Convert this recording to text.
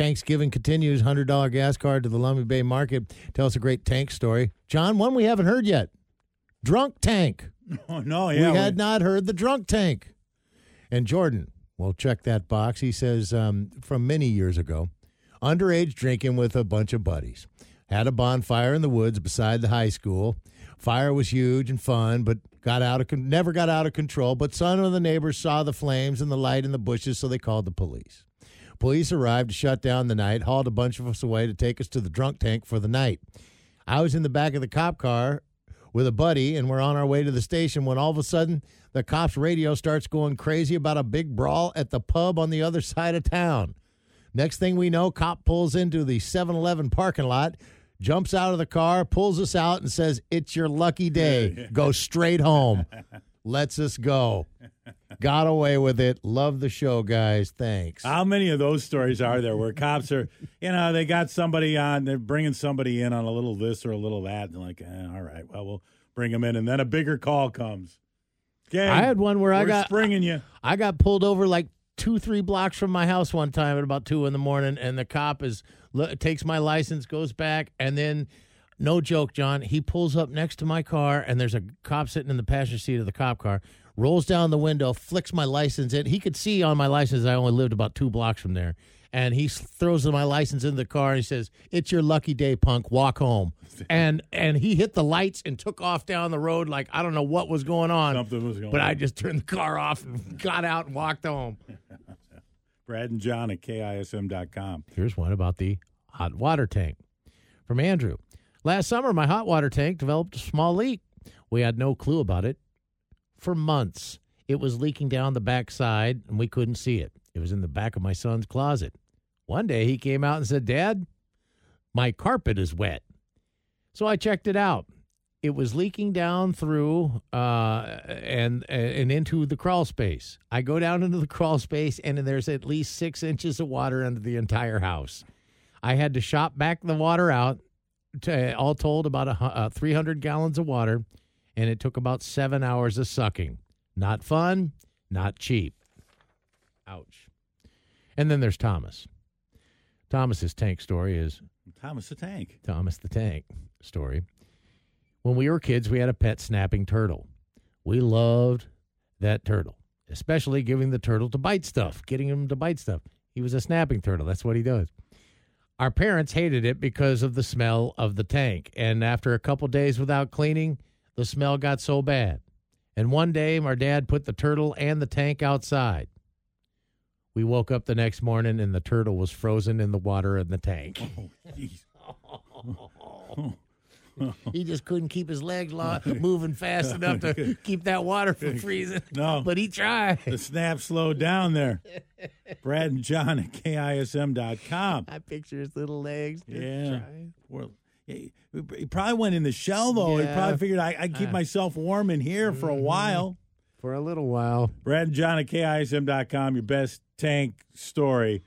Tanksgiving continues. Hundred dollar gas card to the Lummi Bay Market. Tell us a great tank story, John. One we haven't heard yet. Drunk tank. Oh no, yeah. we had not heard the drunk tank. And Jordan, well, check that box. He says um, from many years ago, underage drinking with a bunch of buddies. Had a bonfire in the woods beside the high school. Fire was huge and fun, but got out of con- never got out of control. But some of the neighbors saw the flames and the light in the bushes, so they called the police. Police arrived to shut down the night, hauled a bunch of us away to take us to the drunk tank for the night. I was in the back of the cop car with a buddy, and we're on our way to the station when all of a sudden the cops' radio starts going crazy about a big brawl at the pub on the other side of town. Next thing we know, cop pulls into the 7 Eleven parking lot, jumps out of the car, pulls us out, and says, It's your lucky day. Go straight home. Lets us go. Got away with it. Love the show, guys. Thanks. How many of those stories are there where cops are, you know, they got somebody on, they're bringing somebody in on a little this or a little that, and they're like, eh, all right, well, we'll bring them in, and then a bigger call comes. Okay, I had one where I got springing you. I got pulled over like two, three blocks from my house one time at about two in the morning, and the cop is takes my license, goes back, and then, no joke, John, he pulls up next to my car, and there's a cop sitting in the passenger seat of the cop car. Rolls down the window, flicks my license in. He could see on my license I only lived about two blocks from there, and he throws my license in the car. and He says, "It's your lucky day, punk. Walk home." and and he hit the lights and took off down the road like I don't know what was going on. Something was going But on. I just turned the car off and got out and walked home. Brad and John at KISM.com. Here's one about the hot water tank from Andrew. Last summer, my hot water tank developed a small leak. We had no clue about it for months. It was leaking down the back side, and we couldn't see it. It was in the back of my son's closet. One day, he came out and said, Dad, my carpet is wet. So I checked it out. It was leaking down through uh, and and into the crawl space. I go down into the crawl space, and there's at least six inches of water under the entire house. I had to shop back the water out, to, all told about a, uh, 300 gallons of water, and it took about seven hours of sucking. Not fun, not cheap. Ouch. And then there's Thomas. Thomas's tank story is Thomas the Tank. Thomas the Tank story. When we were kids, we had a pet snapping turtle. We loved that turtle, especially giving the turtle to bite stuff, getting him to bite stuff. He was a snapping turtle. That's what he does. Our parents hated it because of the smell of the tank. And after a couple days without cleaning, the smell got so bad. And one day, our dad put the turtle and the tank outside. We woke up the next morning and the turtle was frozen in the water in the tank. Oh, jeez. He just couldn't keep his legs lo- moving fast enough to keep that water from freezing. No. But he tried. The snap slowed down there. Brad and John at KISM.com. I picture his little legs. just Yeah. trying. Well, he he probably went in the shell, though. He probably figured I, I'd keep Uh. myself warm in here for a while. For a little while. Brad and John at KISM.com, your best tank story